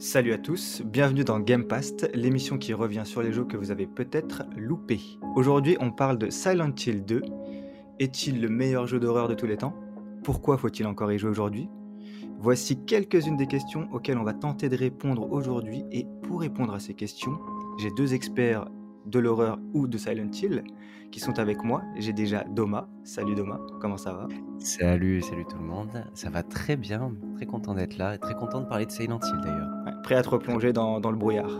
Salut à tous, bienvenue dans Game Past, l'émission qui revient sur les jeux que vous avez peut-être loupés. Aujourd'hui, on parle de Silent Hill 2. Est-il le meilleur jeu d'horreur de tous les temps? Pourquoi faut-il encore y jouer aujourd'hui? Voici quelques-unes des questions auxquelles on va tenter de répondre aujourd'hui et pour répondre à ces questions, j'ai deux experts de l'horreur ou de Silent Hill qui sont avec moi. J'ai déjà Doma. Salut Doma, comment ça va? Salut, salut tout le monde. Ça va très bien, très content d'être là et très content de parler de Silent Hill d'ailleurs. Prêt à te replonger dans, dans le brouillard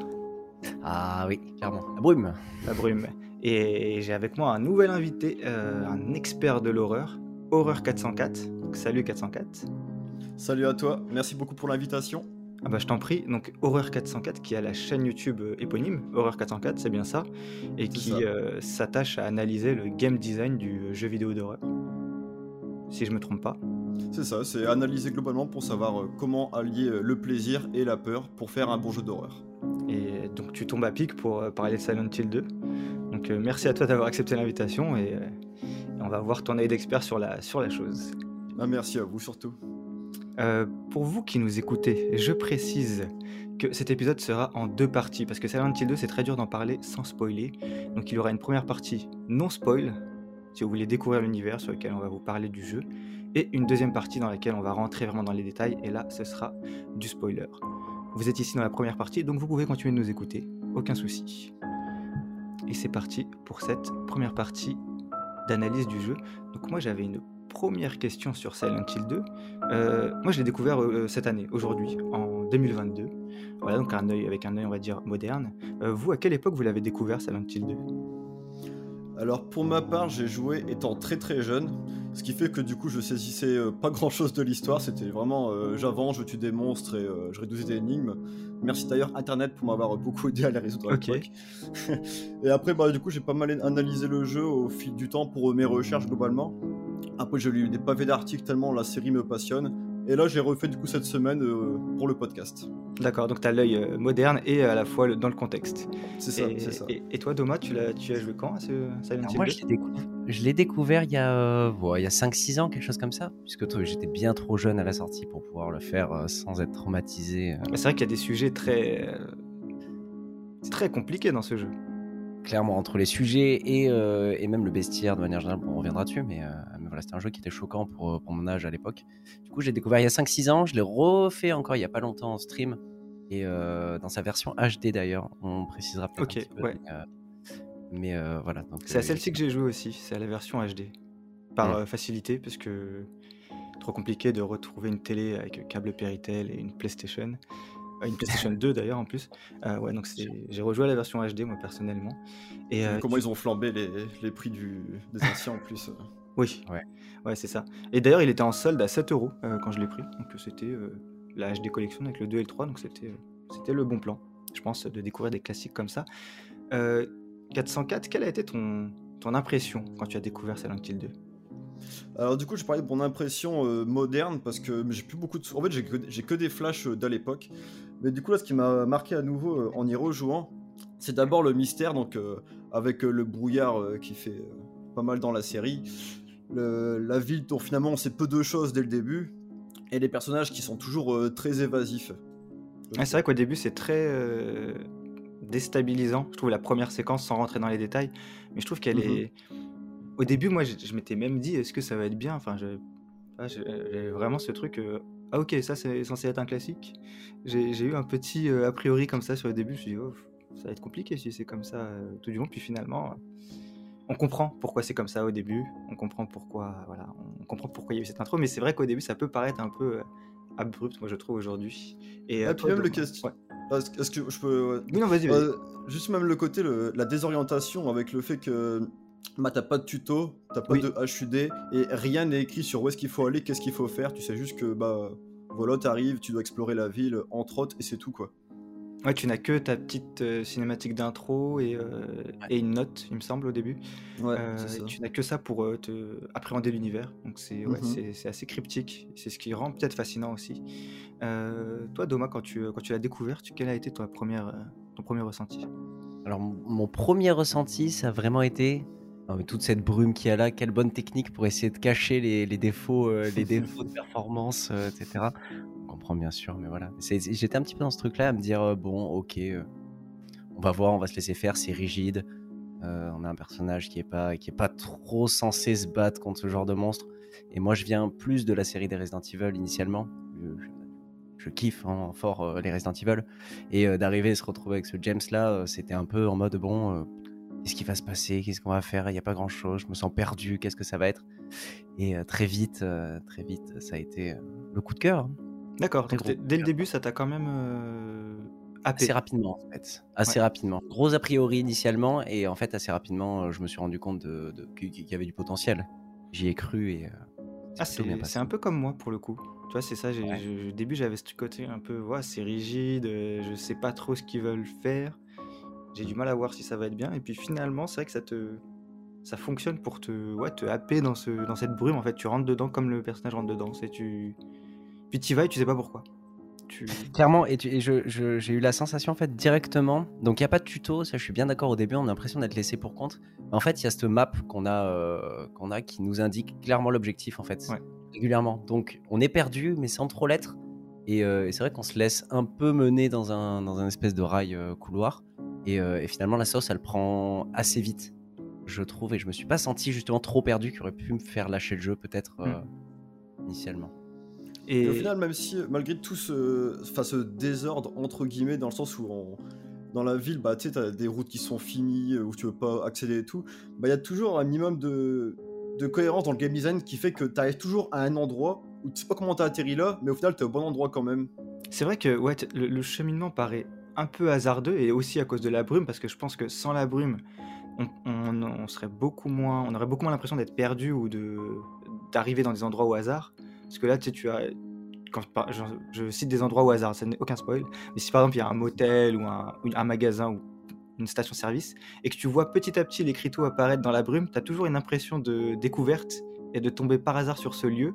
Ah oui, clairement. La brume. La brume. Et j'ai avec moi un nouvel invité, euh, un expert de l'horreur, Horreur 404. Donc, salut 404. Salut à toi, merci beaucoup pour l'invitation. Ah bah je t'en prie, donc Horreur 404 qui a la chaîne YouTube euh, éponyme, Horreur 404, c'est bien ça, et qui euh, s'attache à analyser le game design du jeu vidéo d'horreur. Si je me trompe pas. C'est ça, c'est analyser globalement pour savoir euh, comment allier euh, le plaisir et la peur pour faire un bon jeu d'horreur. Et donc tu tombes à pic pour euh, parler de Silent Hill 2. Donc merci à toi d'avoir accepté l'invitation et, et on va voir ton œil d'expert sur la, sur la chose. Ah, merci à vous surtout. Euh, pour vous qui nous écoutez, je précise que cet épisode sera en deux parties parce que Silent Hill 2 c'est très dur d'en parler sans spoiler. Donc il y aura une première partie non spoil si vous voulez découvrir l'univers sur lequel on va vous parler du jeu et une deuxième partie dans laquelle on va rentrer vraiment dans les détails et là ce sera du spoiler. Vous êtes ici dans la première partie donc vous pouvez continuer de nous écouter, aucun souci. Et c'est parti pour cette première partie d'analyse du jeu. Donc moi j'avais une première question sur Silent Hill 2. Euh, moi je l'ai découvert euh, cette année, aujourd'hui, en 2022. Voilà donc un œil avec un œil on va dire moderne. Euh, vous à quelle époque vous l'avez découvert Silent Hill 2 Alors pour ma part, j'ai joué étant très très jeune, ce qui fait que du coup je saisissais euh, pas grand chose de l'histoire, c'était vraiment euh, j'avance, je tue des monstres et euh, je réduisais des énigmes. Merci d'ailleurs Internet pour m'avoir beaucoup aidé à les résoudre à et après bah du coup j'ai pas mal analysé le jeu au fil du temps pour mes recherches globalement. Après j'ai lu des pavés d'articles tellement la série me passionne. Et là j'ai refait du coup cette semaine euh, pour le podcast. D'accord, donc tu as l'œil euh, moderne et à la fois le- dans le contexte. C'est ça, et, c'est ça. et- et toi Thomas, tu, as joué quand à ce Silent Alors Hill moi, 2 je l'ai décou- je l'ai découvert il y a, euh, ouais, il y a 5-6 ans, quelque chose comme ça, puisque t- j'étais bien trop jeune à la sortie pour pouvoir le faire euh, sans être traumatisé. euh. C'est vrai qu'il y a des sujets très, euh, très compliqués dans ce jeu. Clairement, entre les sujets et, euh, et même le bestiaire de manière générale, bon, on reviendra dessus, mais, euh, mais voilà, c'était un jeu qui était choquant pour, euh, pour mon âge à l'époque. Du coup, j'ai découvert il y a 5-6 ans, je l'ai refait encore il y a pas longtemps en stream, et euh, dans sa version HD d'ailleurs, on précisera peut-être Ok, un petit peu. ouais. Mais, euh, mais, euh, voilà. C'est à celle-ci que j'ai joué aussi, c'est à la version HD. Par facilité, parce que trop compliqué de retrouver une télé avec câble Péritel et une PlayStation. Une PlayStation 2 d'ailleurs en plus. Euh, ouais, donc c'est- j'ai rejoué à la version HD moi personnellement. Et euh, Comment ils ont flambé les, les prix du, des anciens en plus. Euh. oui, Ouais. ouais c'est ça. Et d'ailleurs il était en solde à 7 euros euh, quand je l'ai pris. Donc c'était euh, la HD collection avec le 2 et le 3, donc c'était euh, c'était le bon plan, je pense, de découvrir des classiques comme ça. Euh, 404, quelle a été ton, ton impression quand tu as découvert Silent Hill 2 Alors du coup, je parlais de mon impression euh, moderne parce que j'ai plus beaucoup de... En fait, j'ai que, j'ai que des flashs euh, d'à l'époque. Mais du coup, là, ce qui m'a marqué à nouveau euh, en y rejouant, c'est d'abord le mystère, donc euh, avec euh, le brouillard euh, qui fait euh, pas mal dans la série. Le- la ville dont finalement on sait peu de choses dès le début. Et les personnages qui sont toujours euh, très évasifs. Ah, c'est vrai qu'au début, c'est très euh, déstabilisant. Je trouve la première séquence, sans rentrer dans les détails, mais je trouve qu'elle Mhm. est. Au début, moi, je, je m'étais même dit, est-ce que ça va être bien? Enfin, ah, j'avais vraiment ce truc. euh, Ah, ok, ça, c'est censé être un classique. J'ai eu un petit a priori comme ça sur le début. Je me suis dit, oh, ça va être compliqué si c'est comme ça tout du long. Puis finalement, on comprend pourquoi c'est comme ça au début. On comprend pourquoi, voilà, on comprend pourquoi il y a eu cette intro. Mais c'est vrai qu'au début, ça peut paraître un peu euh, abrupt, moi, je trouve aujourd'hui. Et Ah, euh, puis toi, même le question- ouais. Est-ce que je peux... Oui, non, vas-y. Euh, juste même le côté, le- la désorientation avec le fait que bah, t'as pas de tuto, t'as pas Oui. de HUD et rien n'est écrit sur où est-ce qu'il faut aller, qu'est-ce qu'il faut faire. Tu sais juste que bah voilà, t'arrives, tu dois explorer la ville entre autres et c'est tout quoi. Ouais, tu n'as que ta petite euh, cinématique d'intro et, euh, et une note, il me semble, au début. Ouais, Euh, ça. tu n'as que ça pour te appréhender l'univers. Donc c'est ouais, c'est assez cryptique. C'est ce qui rend peut-être fascinant aussi. Toi, Doma, quand tu, quand tu l'as découvert, tu- quel a été ta première, ton premier ressenti? Alors, mon mon premier ressenti, ça a vraiment été non, mais toute cette brume qu'il y a là, quelle bonne technique pour essayer de cacher les, les défauts, euh, les défauts de performance, euh, etc. Bien sûr, mais voilà. J'étais un petit peu dans ce truc-là à me dire euh, bon, ok, euh, on va voir, on va se laisser faire, c'est rigide. on a un personnage qui est pas qui est pas trop censé se battre contre ce genre de monstre. Et moi, je viens plus de la série des Resident Evil initialement. Je, kiffe hein, fort les Resident Evil et d'arriver et se retrouver avec ce James là, c'était un peu en mode bon Qu'est-ce qui va se passer? Qu'est-ce qu'on va faire? Il n'y a pas grand-chose. Je me sens perdu. Qu'est-ce que ça va être? Et euh, très vite, euh, très vite, ça a été euh, le coup de cœur. D'accord. dès le début, ça t'a quand même happé. Assez rapidement, en fait. Assez rapidement. Gros a priori initialement, et en fait, assez rapidement, je me suis rendu compte de, qu'il y avait du potentiel. J'y ai cru et. ah, c'est un peu comme moi pour le coup. Tu vois, c'est ça. Au début, j'avais ce côté un peu, ouais, c'est rigide. je sais pas trop ce qu'ils veulent faire. J'ai du mal à voir si ça va être bien. Et puis finalement, c'est vrai que ça te ça fonctionne pour te ouais, te happer dans ce dans cette brume en fait, tu rentres dedans comme le personnage rentre dedans, c'est tu puis tu vas et tu sais pas pourquoi. Tu... Clairement, et, et j'ai je, eu la sensation en fait directement. Donc il y a pas de tuto, ça je suis bien d'accord au début, on a l'impression d'être laissé pour compte. Mais en fait, il y a cette map qu'on a euh, qu'on a qui nous indique clairement l'objectif en fait, régulièrement. Donc on est perdu, mais sans trop l'être. Et, euh, et c'est vrai qu'on se laisse un peu mener dans un dans un espèce de rail euh, couloir. Et, finalement, la sauce, elle prend assez vite, je trouve. Et je me suis pas senti justement trop perdu, qui aurait pu me faire lâcher le jeu peut-être hmm. initialement. Et... au final, même si malgré tout ce, ce désordre entre guillemets, dans le sens où dans la ville, bah, tu as des routes qui sont finies, où tu veux pas accéder et tout, bah, il y a toujours un minimum de, de cohérence dans le game design qui fait que tu arrives toujours à un endroit où tu sais pas comment tu as atterri là, mais au final tu es au bon endroit quand même. C'est vrai que ouais, le, cheminement paraît un peu hasardeux et aussi à cause de la brume, parce que je pense que sans la brume, on, serait beaucoup moins, on aurait beaucoup moins l'impression d'être perdu ou de d'arriver dans des endroits au hasard. Parce que là, tu sais, tu as, quand je, cite des endroits au hasard, ça n'est aucun spoil, mais si par exemple il y a un motel ou un, magasin ou une station-service et que tu vois petit à petit l'écriteau apparaître dans la brume, tu as toujours une impression de découverte et de tomber par hasard sur ce lieu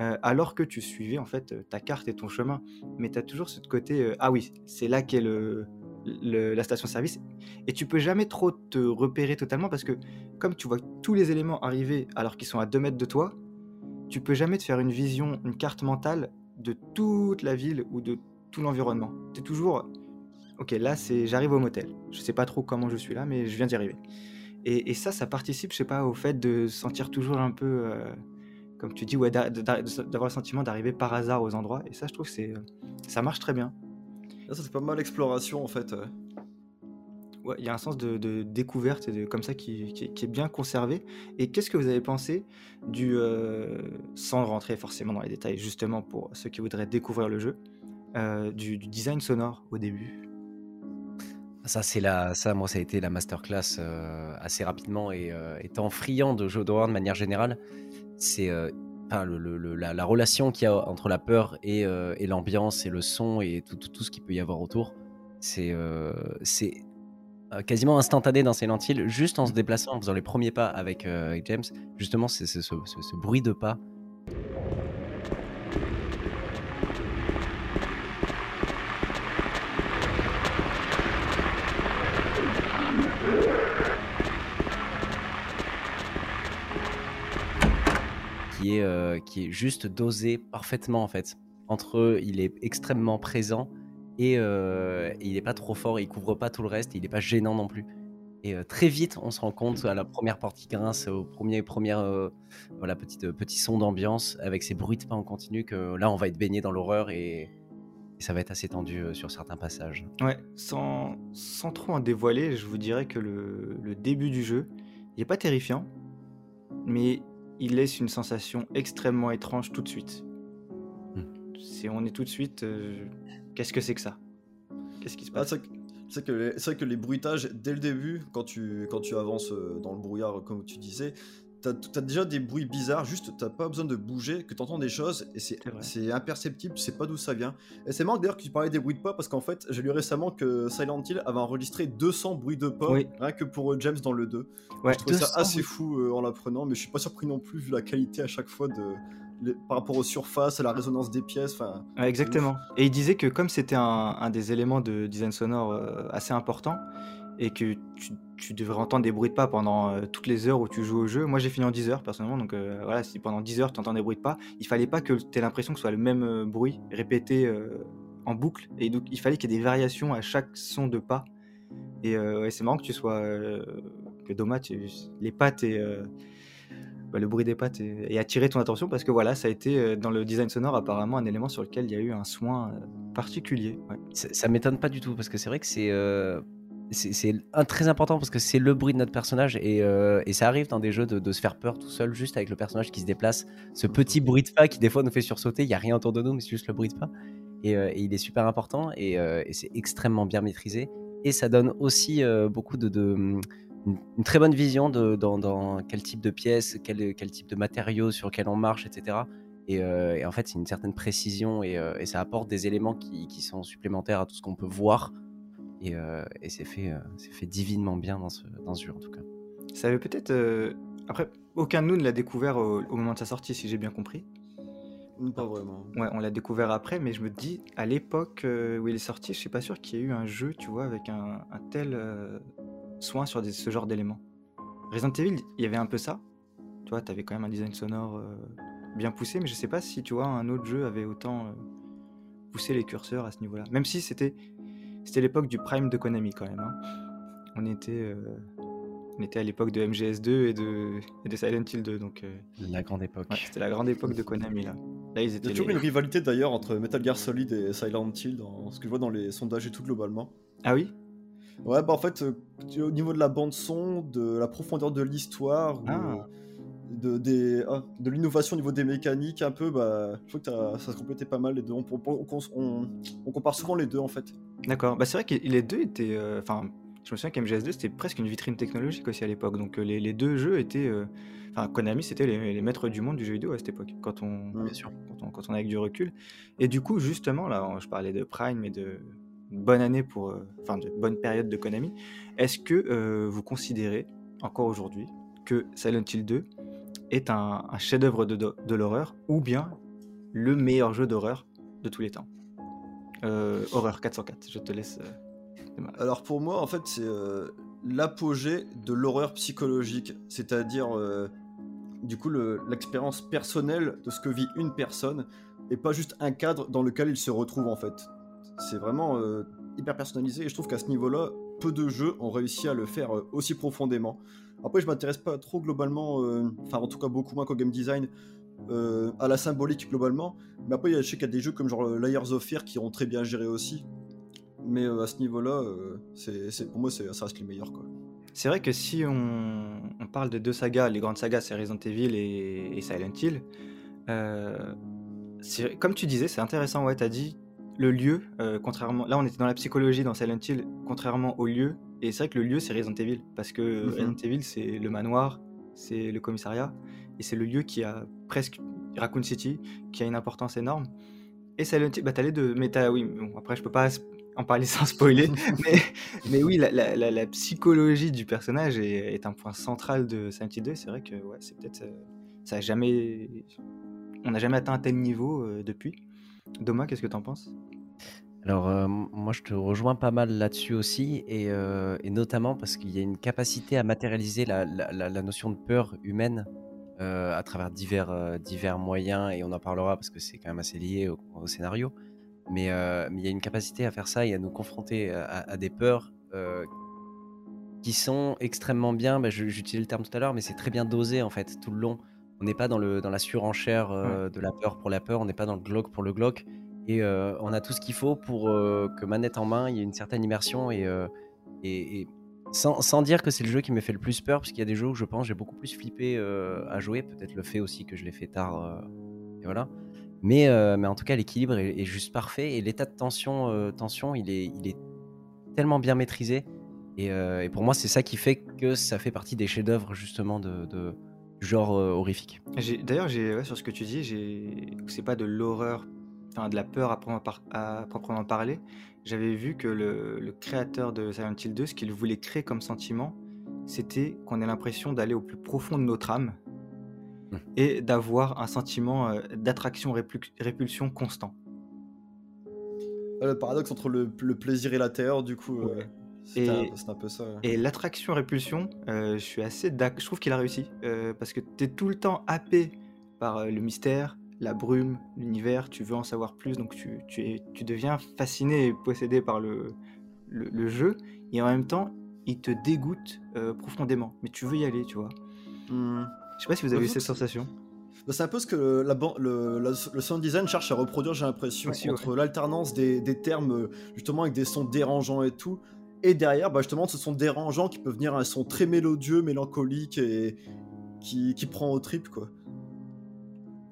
euh, alors que tu suivais en fait ta carte et ton chemin. Mais tu as toujours ce côté euh, ah oui, c'est là qu'est le, la station-service et tu peux jamais trop te repérer totalement parce que comme tu vois tous les éléments arriver alors qu'ils sont à 2 mètres de toi, tu peux jamais te faire une vision, une carte mentale de toute la ville ou de tout l'environnement. Tu es toujours OK, là c'est j'arrive au motel. Je sais pas trop comment je suis là mais je viens d'y arriver. Et, ça ça participe, je sais pas au fait de sentir toujours un peu euh, comme tu dis, ouais, d'avoir le sentiment d'arriver par hasard aux endroits. Et ça, je trouve que c'est, ça marche très bien. Ça, c'est pas mal l'exploration en fait. Ouais, y a un sens de, découverte et de, comme ça qui, est bien conservé. Et qu'est-ce que vous avez pensé du, euh, sans rentrer forcément dans les détails, justement pour ceux qui voudraient découvrir le jeu, euh, du, design sonore au début? Ça, c'est la, ça, moi, ça a été la masterclass euh, assez rapidement et étant friand de jeux d'horreur de manière générale, c'est la, relation qu'il y a entre la peur et, l'ambiance et le son et tout, ce qu'il peut y avoir autour. C'est quasiment instantané dans Silent Hill, juste en se déplaçant, en faisant les premiers pas avec, James. Justement, c'est ce, bruit de pas Euh, qui est, juste dosé parfaitement en fait. Entre eux, il est extrêmement présent et, euh, il n'est pas trop fort, il couvre pas tout le reste, il n'est pas gênant non plus. Et euh, très vite, on se rend compte à la première porte qui grince, au premier, première, voilà, petite, petit son d'ambiance avec ces bruits de pas en continu, que là, on va être baigné dans l'horreur et, ça va être assez tendu sur certains passages. Ouais, sans, sans trop en dévoiler, je vous dirais que le, le début du jeu, il est pas terrifiant, mais il laisse une sensation extrêmement étrange tout de suite. Hmm. C'est, on est tout de suite. Qu'est-ce que c'est que ça? Qu'est-ce qui se ah, passe? C'est vrai que les bruitages, dès le début, quand tu, quand tu avances euh, dans le brouillard, comme tu disais, t'as as déjà des bruits bizarres, juste t'as pas besoin de bouger, que t'entends des choses et c'est imperceptible, tu sais pas d'où ça vient. Et c'est marrant d'ailleurs que tu parlais des bruits de pas parce qu'en fait j'ai lu récemment que Silent Hill avait enregistré 200 bruits de pas rien que pour euh, James dans le 2. Ouais, je trouvais ça assez fou euh, en l'apprenant, mais je suis pas surpris non plus vu la qualité à chaque fois de, par rapport aux surfaces, à la résonance des pièces. Enfin, exactement. Et il disait que comme c'était un, des éléments de design sonore euh, assez important, et que tu, devrais entendre des bruits de pas pendant euh, toutes les heures où tu joues au jeu. Moi, j'ai fini en 10 heures personnellement, donc euh, voilà, si pendant 10 heures tu entends des bruits de pas, il fallait pas que tu aies l'impression que ce soit le même euh, bruit répété en boucle, et donc il fallait qu'il y ait des variations à chaque son de pas. Et c'est marrant que tu sois. que Doma, les pattes et. Bah, le bruit des pattes ait attiré ton attention parce que voilà, ça a été dans le design sonore apparemment un élément sur lequel il y a eu un soin particulier. Ça, ça m'étonne pas du tout parce que c'est vrai que c'est c'est un très important parce que c'est le bruit de notre personnage et, euh, et ça arrive dans des jeux de, se faire peur tout seul juste avec le personnage qui se déplace. Ce petit bruit de pas qui des fois nous fait sursauter, il n'y a rien autour de nous mais c'est juste le bruit de pas. Et, euh, il est super important euh, et, c'est extrêmement bien maîtrisé. Et ça donne aussi beaucoup de, une, très bonne vision de dans, quel type de pièces, quel, quel, type de matériaux sur lesquels on marche, etc. Et, en fait, c'est une certaine précision et, ça apporte des éléments qui, qui sont supplémentaires à tout ce qu'on peut voir euh, et, c'est fait, euh, fait divinement bien dans ce, dans ce jeu en tout cas. Ça avait peut-être. Euh, après, aucun de nous ne l'a découvert au, moment de sa sortie, si j'ai bien compris. Pas vraiment. Ouais, on l'a découvert après, mais je me dis, à l'époque où il est sorti, je suis pas sûr qu'il y ait eu un jeu, tu vois, avec un, un tel soin sur ce genre d'éléments. Resident Evil, il y avait un peu ça. Tu vois, t'avais quand même un design sonore bien poussé, mais je sais pas si, tu vois, un autre jeu avait autant poussé les curseurs à ce niveau-là. Même si c'était c'était l'époque du prime de Konami quand même. Hein. On était, euh, on était à l'époque de MGS2 et de, et de Silent Hill 2. Donc, euh, la grande époque. c'était la grande époque de Konami là. là ils étaient Il y a toujours une rivalité d'ailleurs entre Metal Gear Solid et Silent Hill, dans ce que je vois dans les sondages et tout globalement. Ah oui? Ouais, bah en fait, euh, au niveau de la bande son, de la profondeur de l'histoire, ah de, des, ah, de l'innovation au niveau des mécaniques un peu, bah, je trouve que ça se complétait pas mal les deux. On, on, compare souvent les deux en fait. D'accord, bah, c'est vrai que les deux étaient. Euh, enfin, je me souviens qu'MGS2 c'était presque une vitrine technologique aussi à l'époque. Donc euh, les, les, deux jeux étaient. Enfin, Konami c'était les, maîtres du monde du jeu vidéo à cette époque, quand on, bien sûr, quand on, quand on a avec du recul. Et du coup, justement, là, je parlais de Prime et de bonne année pour. Enfin, de bonne période de Konami. Est-ce que vous considérez, encore aujourd'hui, que Silent Hill 2 est un, chef-d'œuvre de, l'horreur ou bien le meilleur jeu d'horreur de tous les temps? Euh, horreur 404, je te laisse. Euh, Alors pour moi, en fait, c'est euh, l'apogée de l'horreur psychologique, c'est-à-dire du coup l'expérience personnelle de ce que vit une personne et pas juste un cadre dans lequel il se retrouve en fait. C'est vraiment hyper personnalisé et je trouve qu'à ce niveau-là, peu de jeux ont réussi à le faire aussi profondément. Après, je m'intéresse pas trop globalement, euh, enfin en tout cas beaucoup moins qu'au game design, euh, à la symbolique globalement. Mais après, je sais qu'il y a des jeux comme genre Layers of Fear qui ont très bien géré aussi. Mais euh, à ce niveau-là, c'est, pour moi, ça reste les meilleurs. C'est vrai que si on, parle de deux sagas, les grandes sagas, c'est Resident Evil et, Silent Hill. comme tu disais, c'est intéressant, ouais, as dit le lieu, contrairement. Là, on était dans la psychologie dans Silent Hill, contrairement au lieu, et c'est vrai que le lieu, c'est Resident Evil, parce que mhm. Resident Evil, c'est le manoir, c'est le commissariat, et c'est le lieu qui a presque Raccoon City, qui a une importance énorme. Et Silent Hill, bah t'as les deux, mais t'as, oui, bon, après je peux pas en parler sans spoiler, mais, mais oui, la, la, la, psychologie du personnage est, est, un point central de Silent Hill 2, c'est vrai que ouais, c'est peut-être, euh, ça a jamais, on n'a jamais atteint un tel niveau euh, depuis. Doma, qu'est-ce que t'en penses? Alors, euh, moi, je te rejoins pas mal là-dessus aussi, et, euh, notamment parce qu'il y a une capacité à matérialiser la, notion de peur humaine euh, à travers divers, divers moyens, et on en parlera parce que c'est quand même assez lié au, scénario. Mais, il y a une capacité à faire ça et à nous confronter à, des peurs qui sont extrêmement bien, bah, j'utilisais le terme tout à l'heure, mais c'est très bien dosé en fait, tout le long. On n'est pas dans, le, dans la surenchère de la peur pour la peur, on n'est pas dans le glauque pour le glauque et euh, on a tout ce qu'il faut pour euh, que manette en main, il y ait une certaine immersion et, euh, et, sans, sans, dire que c'est le jeu qui me fait le plus peur, parce qu'il y a des jeux où je pense j'ai beaucoup plus flippé à jouer, peut-être le fait aussi que je l'ai fait tard, et voilà. Mais, mais en tout cas, l'équilibre est, juste parfait et l'état de tension, tension il, est, il est tellement bien maîtrisé. Et, et pour moi, c'est ça qui fait que ça fait partie des chefs-d'œuvre justement de, de, du genre horrifique. D'ailleurs, sur ce que tu dis, c'est pas de l'horreur de la peur à proprement, parler, j'avais vu que le, créateur de Silent Hill 2, ce qu'il voulait créer comme sentiment, c'était qu'on ait l'impression d'aller au plus profond de notre âme mmh. et d'avoir un sentiment euh, d'attraction-répulsion constant. Le paradoxe entre le, plaisir et la terreur, du coup. Euh, C'est un, peu ça. ouais. Et l'attraction-répulsion, euh, je suis assez d'accord. Je trouve qu'il a réussi. euh, parce que tu es tout le temps happé par euh, le mystère, la brume, l'univers. Tu veux en savoir plus. Donc tu, tu, es, tu deviens fasciné et possédé par le, le, le jeu. Et en même temps, il te dégoûte profondément. Mais tu veux y aller, tu vois. Hmm. Je sais pas si vous avez eu J'avoue cette sensation. Bah, c'est un peu ce que le, la le, la- le sound design cherche à reproduire, j'ai l'impression, entre l'alternance des, des termes, justement avec des sons dérangeants et tout, et derrière, bah, justement, ce sont dérangeants qui peuvent venir un son très mélodieux, mélancolique et qui, qui prend au trip, quoi.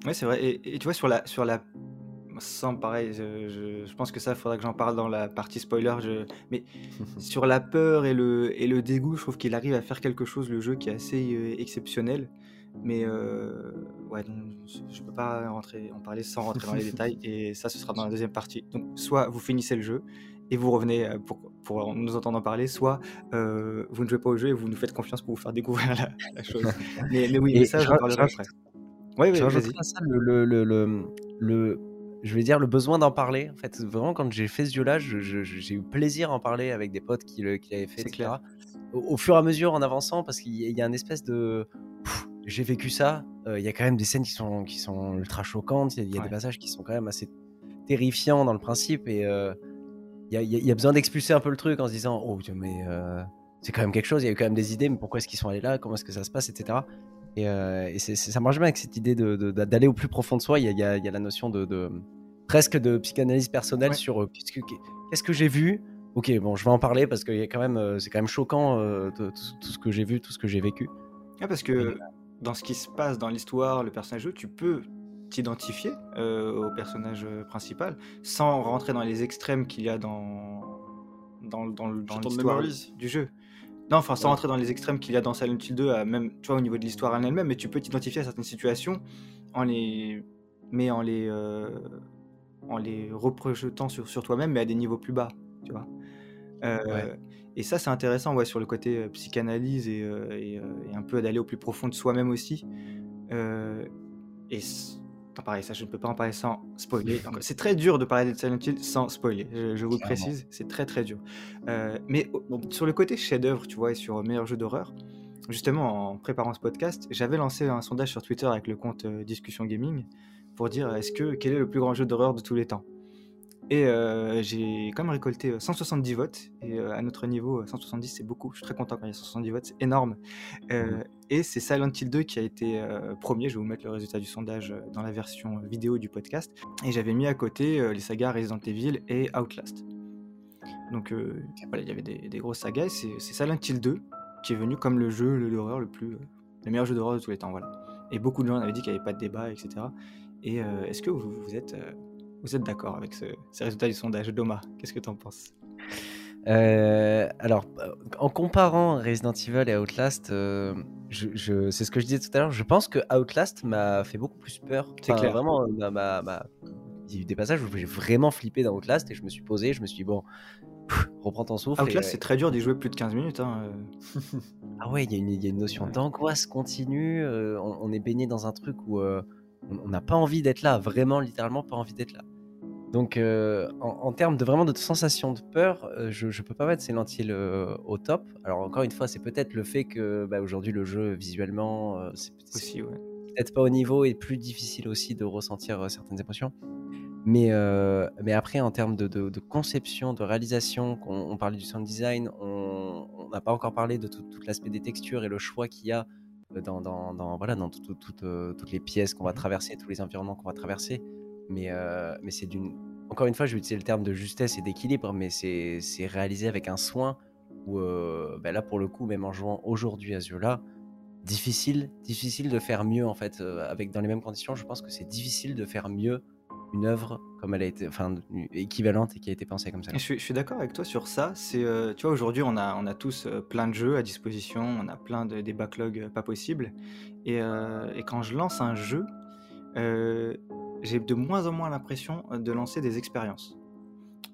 Ouais, c'est vrai. Et, et tu vois, sur la, sur la. Sans pareil, je, je- je pense que ça, faudra que j'en parle dans la partie spoiler. Je... Mais sur la peur et le, et le dégoût, je trouve qu'il arrive à faire quelque chose, le jeu, qui est assez euh, exceptionnel. Mais euh, ouais, je peux pas rentrer, en parler sans rentrer dans les détails. Et ça, ce sera dans la deuxième partie. Donc, soit vous finissez le jeu et vous revenez euh, pour, pour nous entendre en parler, soit euh, vous ne jouez pas au jeu et vous nous faites confiance pour vous faire découvrir la, la chose. Mais, mais oui, mais ça, je j'en ra- parlerai après. Rajouterais à ça le, le, le, le, je vais dire le besoin d'en parler. En fait, vraiment, quand j'ai fait ce jeu-là, je- je- je- j'ai eu plaisir à en parler avec des potes qui, l'avaient fait, etc. clair. Au, au fur et à mesure, en avançant, parce qu'il y, a- il y a un espèce de. J'ai vécu ça. euh, Il y a quand même des scènes qui sont, qui sont ultra choquantes. Il y a, il y a Ouais. des passages qui sont quand même assez terrifiants dans le principe. Et euh, il y, a, y y besoin d'expulser un peu le truc en se disant Oh, mais euh, c'est quand même quelque chose. Il y a eu quand même des idées, mais pourquoi est-ce qu'ils sont allés là? Comment est-ce que ça se passe, etc. Et, euh, et ça marche bien avec cette idée d'aller au plus profond de soi. Il y a, y la notion de, de- presque de psychanalyse personnelle Ouais. sur euh, qu'est-ce que, j'ai vu? Ok, bon, je vais en parler parce que quand même, c'est quand même choquant tout, tout ce que j'ai vu, tout ce que j'ai vécu. Ah, parce que dans ce qui se passe dans l'histoire, le personnage tu peux t'identifier euh, au personnage euh, principal sans rentrer dans les extrêmes qu'il y a dans, dans, dans, le- dans l'histoire du jeu. Non, enfin, sans Ouais. rentrer dans les extrêmes qu'il y a dans Silent Hill 2, à même, tu vois, au niveau de l'histoire en elle-même, mais tu peux t'identifier à certaines situations en les, mais en les, euh, en les reprojetant sur, sur toi-même, mais à des niveaux plus bas, tu vois. Euh, Ouais. Et ça, c'est intéressant, ouais, sur le côté psychanalyse et, et, et un peu d'aller au plus profond de soi-même aussi. Euh, et pareil, ça, je ne peux pas en parler sans spoiler. C'est très dur de parler de Silent Hill sans spoiler, je, je vous le Clairement. précise, c'est très très dur. Euh, mais au- sur le côté chef-d'œuvre, tu vois, et sur meilleur jeu d'horreur, justement, en préparant ce podcast, j'avais lancé un sondage sur Twitter avec le compte euh, Discussion Gaming pour dire est-ce que quel est le plus grand jeu d'horreur de tous les temps? Et euh, j'ai quand même récolté euh, 170 votes. Et euh, à notre niveau, euh, 170 c'est beaucoup. Je suis très content quand il y a 170 votes, c'est énorme. Euh, Et c'est Silent Hill 2 qui a été euh, premier. Je vais vous mettre le résultat du sondage euh, dans la version euh, vidéo du podcast. Et j'avais mis à côté euh, les sagas Resident Evil et Outlast. Donc euh, voilà, il y avait des, des grosses sagas. et C'est Silent Hill 2 qui est venu comme le jeu d'horreur le plus, euh, le meilleur jeu d'horreur de tous les temps. Voilà. Et beaucoup de gens avaient dit qu'il n'y avait pas de débat, etc. Et euh, est-ce que vous, vous êtes euh, vous êtes d'accord avec ce- ces résultats du sondage Doma, qu'est-ce que tu en penses? Euh, alors, euh, en comparant Resident Evil et Outlast, euh, je, je- c'est ce que je disais tout à l'heure. Je pense que Outlast m'a fait beaucoup plus peur. C'est clair. Vraiment, m'a- m'a- m'a- il y a eu des passages où j'ai vraiment flippé dans Outlast et je me suis posé, je me suis dit, bon, pff, reprends ton souffle. et- Outlast, c'est très dur d'y jouer plus de 15 minutes. Hein. euh. Ah ouais, il y, a une- il y a une notion d'angoisse continue. euh, on, on est baigné dans un truc où euh, on n'a pas envie d'être là, vraiment, littéralement, pas envie d'être là. Donc, euh, en, en termes de vraiment de sensation de peur, euh, je, je peux pas mettre Silent Hill euh, au top. Alors encore une fois, c'est peut-être le fait que bah, aujourd'hui le jeu visuellement, euh, c'est ouais. peut-être pas au niveau et plus difficile aussi de ressentir certaines émotions. Mais, mais après, en termes de, de- de conception, de réalisation, on, on parlait du sound design, on n'a pas encore parlé de tout, tout l'aspect des textures et le choix qu'il y a dans, dans, dans- voilà, dans tout- tout- tout, toutes les pièces qu'on va Mhm. traverser, tous les environnements qu'on va traverser. Mais, euh, mais c'est d'une. Encore une fois, je vais utiliser le terme de justesse et d'équilibre, mais c'est réalisé avec un soin où, euh, ben là, pour le coup, même en jouant aujourd'hui à jeu-là, difficile, difficile de faire mieux en fait. euh, avec dans les mêmes conditions, je pense que c'est difficile de faire mieux une œuvre comme elle a été, enfin équivalente et qui a été pensée comme ça. Je suis, d'accord avec toi sur ça. Tu vois, aujourd'hui, on a, on a tous plein de jeux à disposition, on a plein de des backlogs pas possibles. Et, et quand je lance un jeu, j'ai de moins en moins l'impression euh, de lancer des expériences.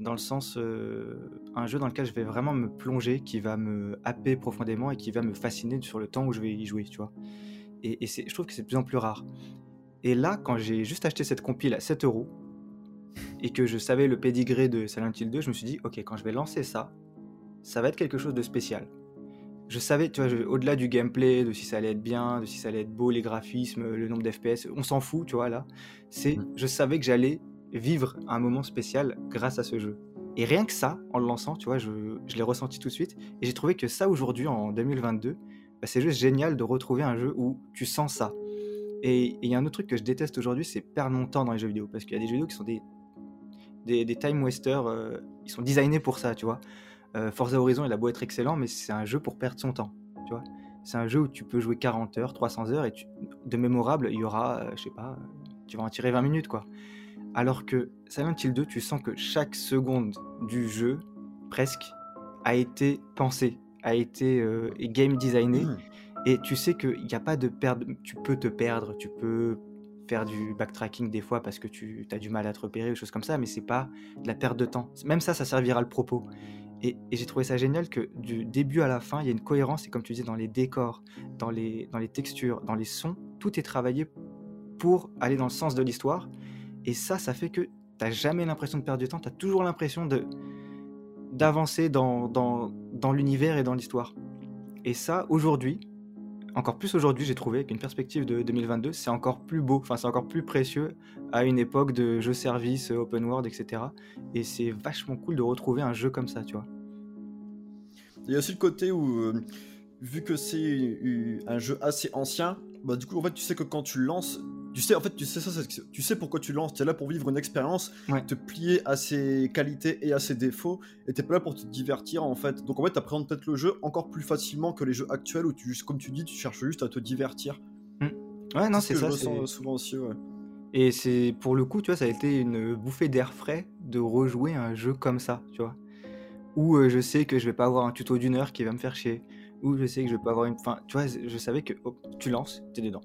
Dans le sens, euh, un jeu dans lequel je vais vraiment me plonger, qui va me happer profondément et qui va me fasciner sur le temps où je vais y jouer, tu vois. Et, je trouve que c'est de plus en plus rare. Et là, quand j'ai juste acheté cette compile à 7 euros, et que je savais le pédigré de Silent Hill 2, je me suis dit, ok, quand je vais lancer ça, ça va être quelque chose de spécial. Je savais, tu vois, au-delà du gameplay, de si ça allait être bien, de si ça allait être beau, les graphismes, le nombre d'FPS, on s'en fout, tu vois, là. C'est, Mhm. je savais que j'allais vivre un moment spécial grâce à ce jeu. Et rien que ça, en le lançant, tu vois, je, je l'ai ressenti tout de suite. Et j'ai trouvé que ça, aujourd'hui, en 2022, bah, c'est juste génial de retrouver un jeu où tu sens ça. Et et il y a un autre truc que je déteste aujourd'hui, c'est perdre mon temps dans les jeux vidéo. Parce qu'il y a des jeux vidéo qui sont des, des, des time wasters, euh, ils sont designés pour ça, tu vois. Euh, Forza Horizon, il a beau être excellent, mais c'est un jeu pour perdre son temps, tu vois. C'est un jeu où tu peux jouer 40 heures, 300 heures, et tu- de mémorable, il y aura, euh, je sais pas, euh, tu vas en tirer 20 minutes, quoi. Alors que Silent Hill 2, tu sens que chaque seconde du jeu, presque, a été pensée, a été euh, game designé, Mmh. et tu sais qu'il n'y a pas de perdre, tu peux te perdre, tu peux faire du backtracking des fois parce que tu as du mal à te repérer ou choses comme ça, mais c'est pas de la perte de temps. Même ça, ça servira le propos. Et, j'ai trouvé ça génial que du début à la fin, il y a une cohérence, et comme tu disais, dans les décors, dans les, dans les textures, dans les sons, tout est travaillé pour aller dans le sens de l'histoire. Et ça, ça fait que t'as jamais l'impression de perdre du temps, tu as toujours l'impression de d'avancer dans, dans, dans l'univers et dans l'histoire. Et ça, aujourd'hui, encore plus aujourd'hui, j'ai trouvé qu'une perspective de 2022, c'est encore plus beau, enfin c'est encore plus précieux à une époque de jeux service, open world, etc. Et c'est vachement cool de retrouver un jeu comme ça, tu vois. Il y a aussi le côté où, euh, vu que c'est un jeu assez ancien, bah du coup en fait tu sais que quand tu lances, tu sais en fait tu sais ça, tu sais pourquoi tu lances. Tu es là pour vivre une expérience, Ouais. te plier à ses qualités et à ses défauts, et t'es pas là pour te divertir en fait. Donc en fait t'appréhendes peut-être le jeu encore plus facilement que les jeux actuels où tu, comme tu dis, tu cherches juste à te divertir. Ouais, non, ce c'est que ça. je ressens souvent aussi. Ouais. Et c'est pour le coup, tu vois, ça a été une bouffée d'air frais de rejouer un jeu comme ça, tu vois. Où euh, je sais que je vais pas avoir un tuto d'une heure qui va me faire chier. Où je sais que je vais pas avoir une. Enfin, tu vois, je savais que hop, tu lances, t'es dedans.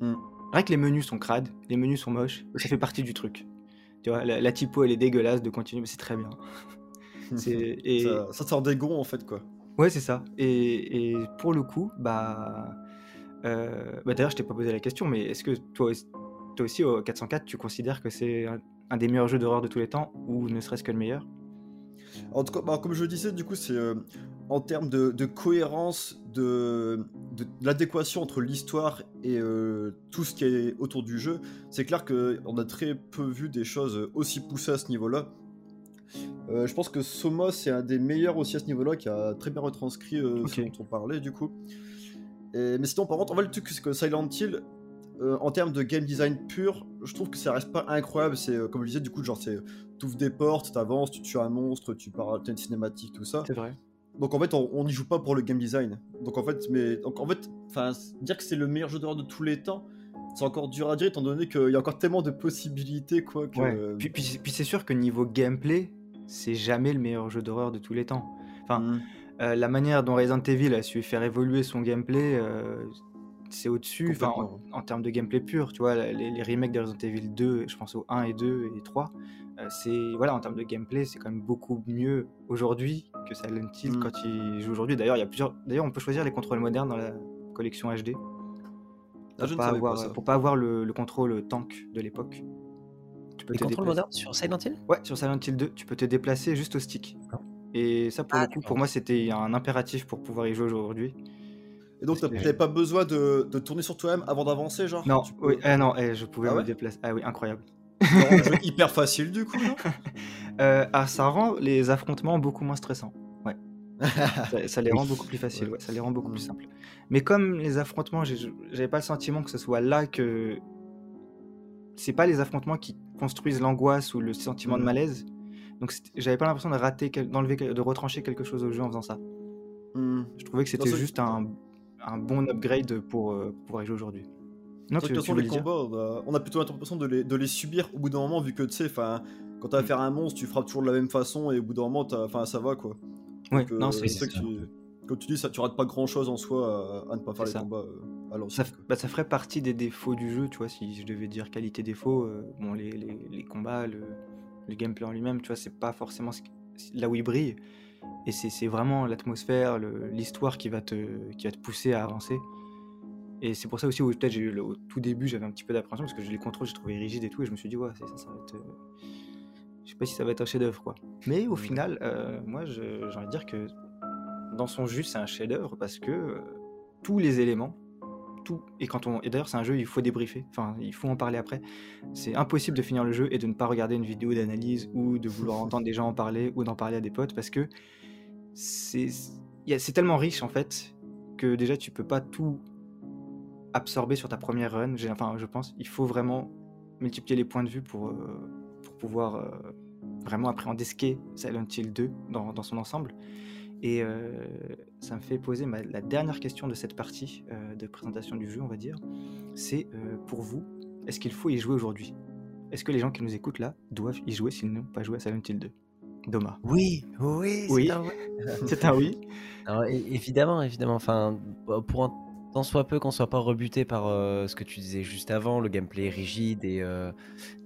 Hmm. Rien que les menus sont crades, les menus sont moches, ça fait partie du truc. Tu vois, la, la typo elle est dégueulasse de continuer, mais c'est très bien. Et... ça, ça sort des gonds en fait quoi. Ouais, c'est ça. Et, et pour le coup, bah. euh, bah D'ailleurs, je t'ai pas posé la question, mais est-ce que toi, aussi- toi aussi, au 404, tu considères que c'est un, un des meilleurs jeux d'horreur de tous les temps, ou ne serait-ce que le meilleur? En tout cas, bah, comme je le disais, du coup, c'est euh, en termes de, de cohérence, de, de- de l'adéquation entre l'histoire et euh, tout ce qui est autour du jeu. C'est clair qu'on a très peu vu des choses aussi poussées à ce niveau-là. Euh, je pense que Soma, c'est un des meilleurs aussi à ce niveau-là, qui a très bien retranscrit euh, ce dont on parlait, du coup. Et- mais sinon, par contre, en fait, le truc, c'est que Silent Hill, euh, en termes de game design pur, je trouve que ça reste pas incroyable. C'est, euh, comme je disais, du coup, genre, c'est t'ouvres des portes, t'avances, tu tues un monstre, tu pars, t'as une cinématique, tout ça. C'est vrai. Donc en fait, on n'y joue pas pour le game design. Donc en fait, mais donc en fait, enfin, dire que c'est le meilleur jeu d'horreur de tous les temps, c'est encore dur à dire étant donné qu'il y a encore tellement de possibilités quoi. Que, Ouais. Puis, puis, puis c'est sûr que niveau gameplay, c'est jamais le meilleur jeu d'horreur de tous les temps. Enfin, Mm. euh, la manière dont Resident Evil a su faire évoluer son gameplay, euh, c'est au-dessus, enfin, en, en termes de gameplay pur, tu vois, les, les remakes de Resident Evil 2, je pense au 1 et 2 et 3, euh, c'est, voilà, en termes de gameplay, c'est quand même beaucoup mieux aujourd'hui que Silent Hill Mm. quand il joue aujourd'hui. D'ailleurs, il y a plusieurs, d'ailleurs, on peut choisir les contrôles modernes dans la collection HD. Ah, je Pour ne pas, avoir, pas ça. pour pas avoir le, le contrôle tank de l'époque. Tu peux Les te contrôles modernes sur Silent Hill? Ouais, sur Silent Hill 2, tu peux te déplacer juste au stick. D'accord. Et ça, pour Ah, le coup, pour moi, c'était un impératif pour pouvoir y jouer aujourd'hui. Et donc t'avais pas besoin de, de tourner sur toi-même avant d'avancer, genre Non, tu peux- oui, ah non, eh, je pouvais Ah me déplacer. Ah oui, incroyable. Genre, un jeu hyper facile du coup. non Euh, ah, ça rend les affrontements beaucoup moins stressants. Ouais. ça, ça les rend beaucoup plus faciles, Ouais. ouais, ça les rend beaucoup plus Mm. simples. Mais comme les affrontements, j'avais pas le sentiment que ce soit là que. C'est pas les affrontements qui construisent l'angoisse ou le sentiment de Mm. malaise. Donc j'avais pas l'impression de rater, d'enlever, de retrancher quelque chose au jeu en faisant ça. Hmm. Je trouvais que c'était juste un, un bon upgrade pour, euh, pour jouer aujourd'hui. Non, tu, de toute façon, les combats, on a, on a plutôt l'impression de les, de les subir au bout d'un moment, vu que tu sais, enfin, quand t'as Mm. à un monstre, tu frappes toujours de la même façon, et au bout d'un moment, enfin, ça va quoi. Ouais, Donc, euh, non, c'est c'est que ça. tu, comme tu dis, ça, tu rates pas grand chose en soi à, à ne pas faire les ça. combats euh, à ça, bah, ça ferait partie des défauts du jeu, tu vois, si je devais dire qualité-défaut, euh, bon, les, les, les combats, le, le gameplay en lui-même, tu vois, c'est pas forcément là où il brille. Et c'est vraiment l'atmosphère, l'histoire qui, va te, qui va te pousser à avancer. Et c'est pour ça aussi où peut-être j'ai eu le- au tout début j'avais un petit peu d'appréhension parce que je les contrôles, j'ai trouvé rigides et tout, et je me suis dit ouais ça, ça va être. euh, j'ai- sais pas si ça va être un chef-d'œuvre quoi. Mais au final, euh, moi j'ai envie de dire que dans son jus, c'est un chef-d'œuvre parce que euh, tous les éléments, tout, et quand on, et d'ailleurs c'est un jeu, il faut débriefer, enfin il faut en parler après. C'est impossible de finir le jeu et de ne pas regarder une vidéo d'analyse ou de vouloir entendre des gens en parler ou d'en parler à des potes parce que c'est c'est tellement riche en fait que déjà tu peux pas tout absorber sur ta première run. Enfin, je pense, il faut vraiment multiplier les points de vue pour, euh, pour pouvoir euh, vraiment appréhender ce qu'est Silent Hill 2 dans, dans son ensemble. Et euh, ça me fait poser la dernière question de cette partie de présentation du jeu, on va dire. C'est pour vous, est-ce qu'il faut y jouer aujourd'hui? Est-ce que les gens qui nous écoutent là doivent y jouer s'ils n'ont pas joué à Silent Hill 2 Doma. Oui, oui, oui. C'est un oui. Alors, évidemment, évidemment. Enfin, pour un tant soit peu qu'on soit pas rebuté par euh, ce que tu disais juste avant, le gameplay rigide et, euh,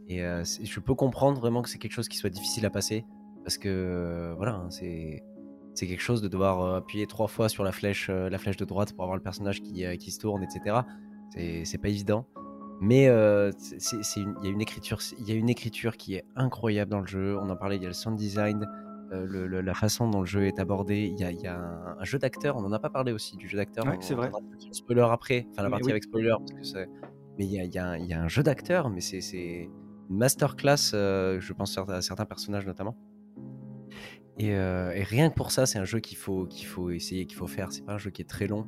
et euh, je peux comprendre vraiment que c'est quelque chose qui soit difficile à passer parce que voilà, hein, c'est c'est quelque chose de devoir appuyer trois fois sur la flèche, la flèche de droite pour avoir le personnage qui, qui se tourne, etc. C'est pas évident. Mais il y a une écriture, il y a une écriture qui est incroyable dans le jeu. On en parlait, il y a le sound design, euh, la façon dont le jeu est abordé. Il y a, un, jeu d'acteur, on n'en a pas parlé aussi du jeu d'acteur. c'est vrai. Spoiler après, enfin la partie avec spoiler, parce que mais il y a, un jeu d'acteur, mais c'est une masterclass, euh, je pense à certains personnages notamment. Euh, et, rien que pour ça, c'est un jeu qu'il faut, qu'il faut essayer, qu'il faut faire. C'est pas un jeu qui est très long.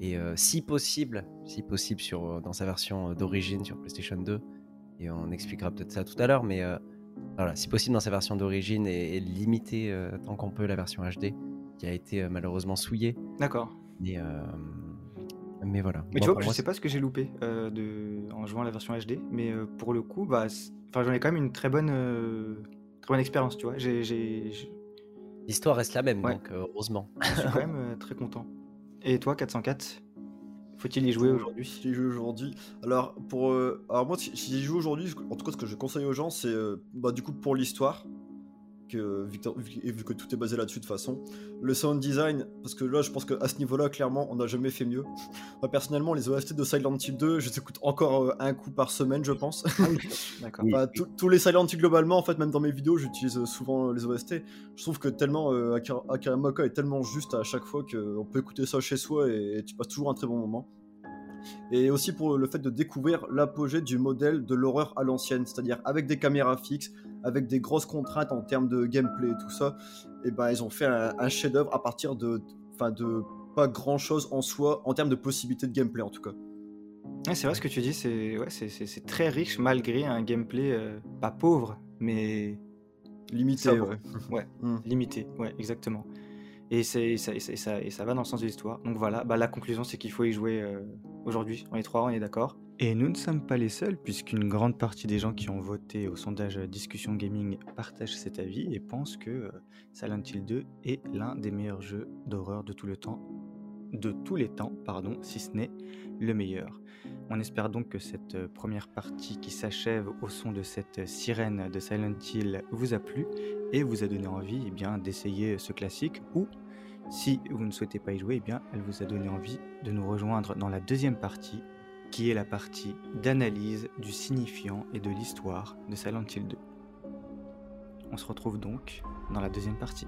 Et si possible, si possible sur, dans sa version d'origine sur PlayStation 2, et on expliquera peut-être ça tout à l'heure, mais voilà, si possible dans sa version d'origine et, limiter euh, tant qu'on peut la version HD qui a été euh, malheureusement souillée. D'accord. Mais, euh, mais voilà. Mais tu vois, je sais pas ce que j'ai loupé de... en jouant la version HD, mais pour le coup, bah, j'en ai quand même une très bonne, très bonne expérience, tu vois. L'histoire reste la même, donc heureusement. Je suis quand même très content. Et toi, 404 faut-il y jouer aujourd'hui? Si y joue aujourd'hui. Alors, pour, euh, alors moi, si, j'y joue aujourd'hui, en tout cas, ce que je conseille aux gens, c'est euh, bah, du coup pour l'histoire, que, vu, vu que tout est basé là-dessus de toute façon. Le sound design, parce que là, je pense qu'à ce niveau-là, clairement, on n'a jamais fait mieux. Moi, personnellement, les OST de Silent Hill 2, je les écoute encore euh, un coup par semaine, je pense. Ah D'accord. Bah, tous les Silent Hill globalement, en fait, même dans mes vidéos, j'utilise souvent les OST. Je trouve que tellement euh, Akira est tellement juste à chaque fois qu'on peut écouter ça chez soi et, tu passes toujours un très bon moment et aussi pour le fait de découvrir l'apogée du modèle de l'horreur à l'ancienne, c'est-à-dire avec des caméras fixes, avec des grosses contraintes en termes de gameplay et tout ça. Et ben ils ont fait un, chef-d'œuvre à partir de, enfin de pas grand-chose en soi en termes de possibilités de gameplay en tout cas. c'est vrai ce que tu dis, c'est ouais, c'est très riche malgré un gameplay euh, pas pauvre, mais limité. Ouais, ouais hmm. limité, ouais, exactement. Et, ça, va dans le sens de l'histoire. Donc voilà, bah, la conclusion c'est qu'il faut y jouer euh, aujourd'hui. On est trois, on est d'accord. Et nous ne sommes pas les seuls, puisqu'une grande partie des gens qui ont voté au sondage Discussion Gaming partagent cet avis et pensent que euh, Silent Hill 2 est l'un des meilleurs jeux d'horreur de tout le temps, de tous les temps, pardon, si ce n'est le meilleur. On espère donc que cette euh, première partie qui s'achève au son de cette sirène de Silent Hill vous a plu et vous a donné envie eh d'essayer ce classique ou si vous ne souhaitez pas y jouer, eh bien, elle vous a donné envie de nous rejoindre dans la deuxième partie, qui est la partie d'analyse du signifiant et de l'histoire de Silent Hill 2. On se retrouve donc dans la deuxième partie.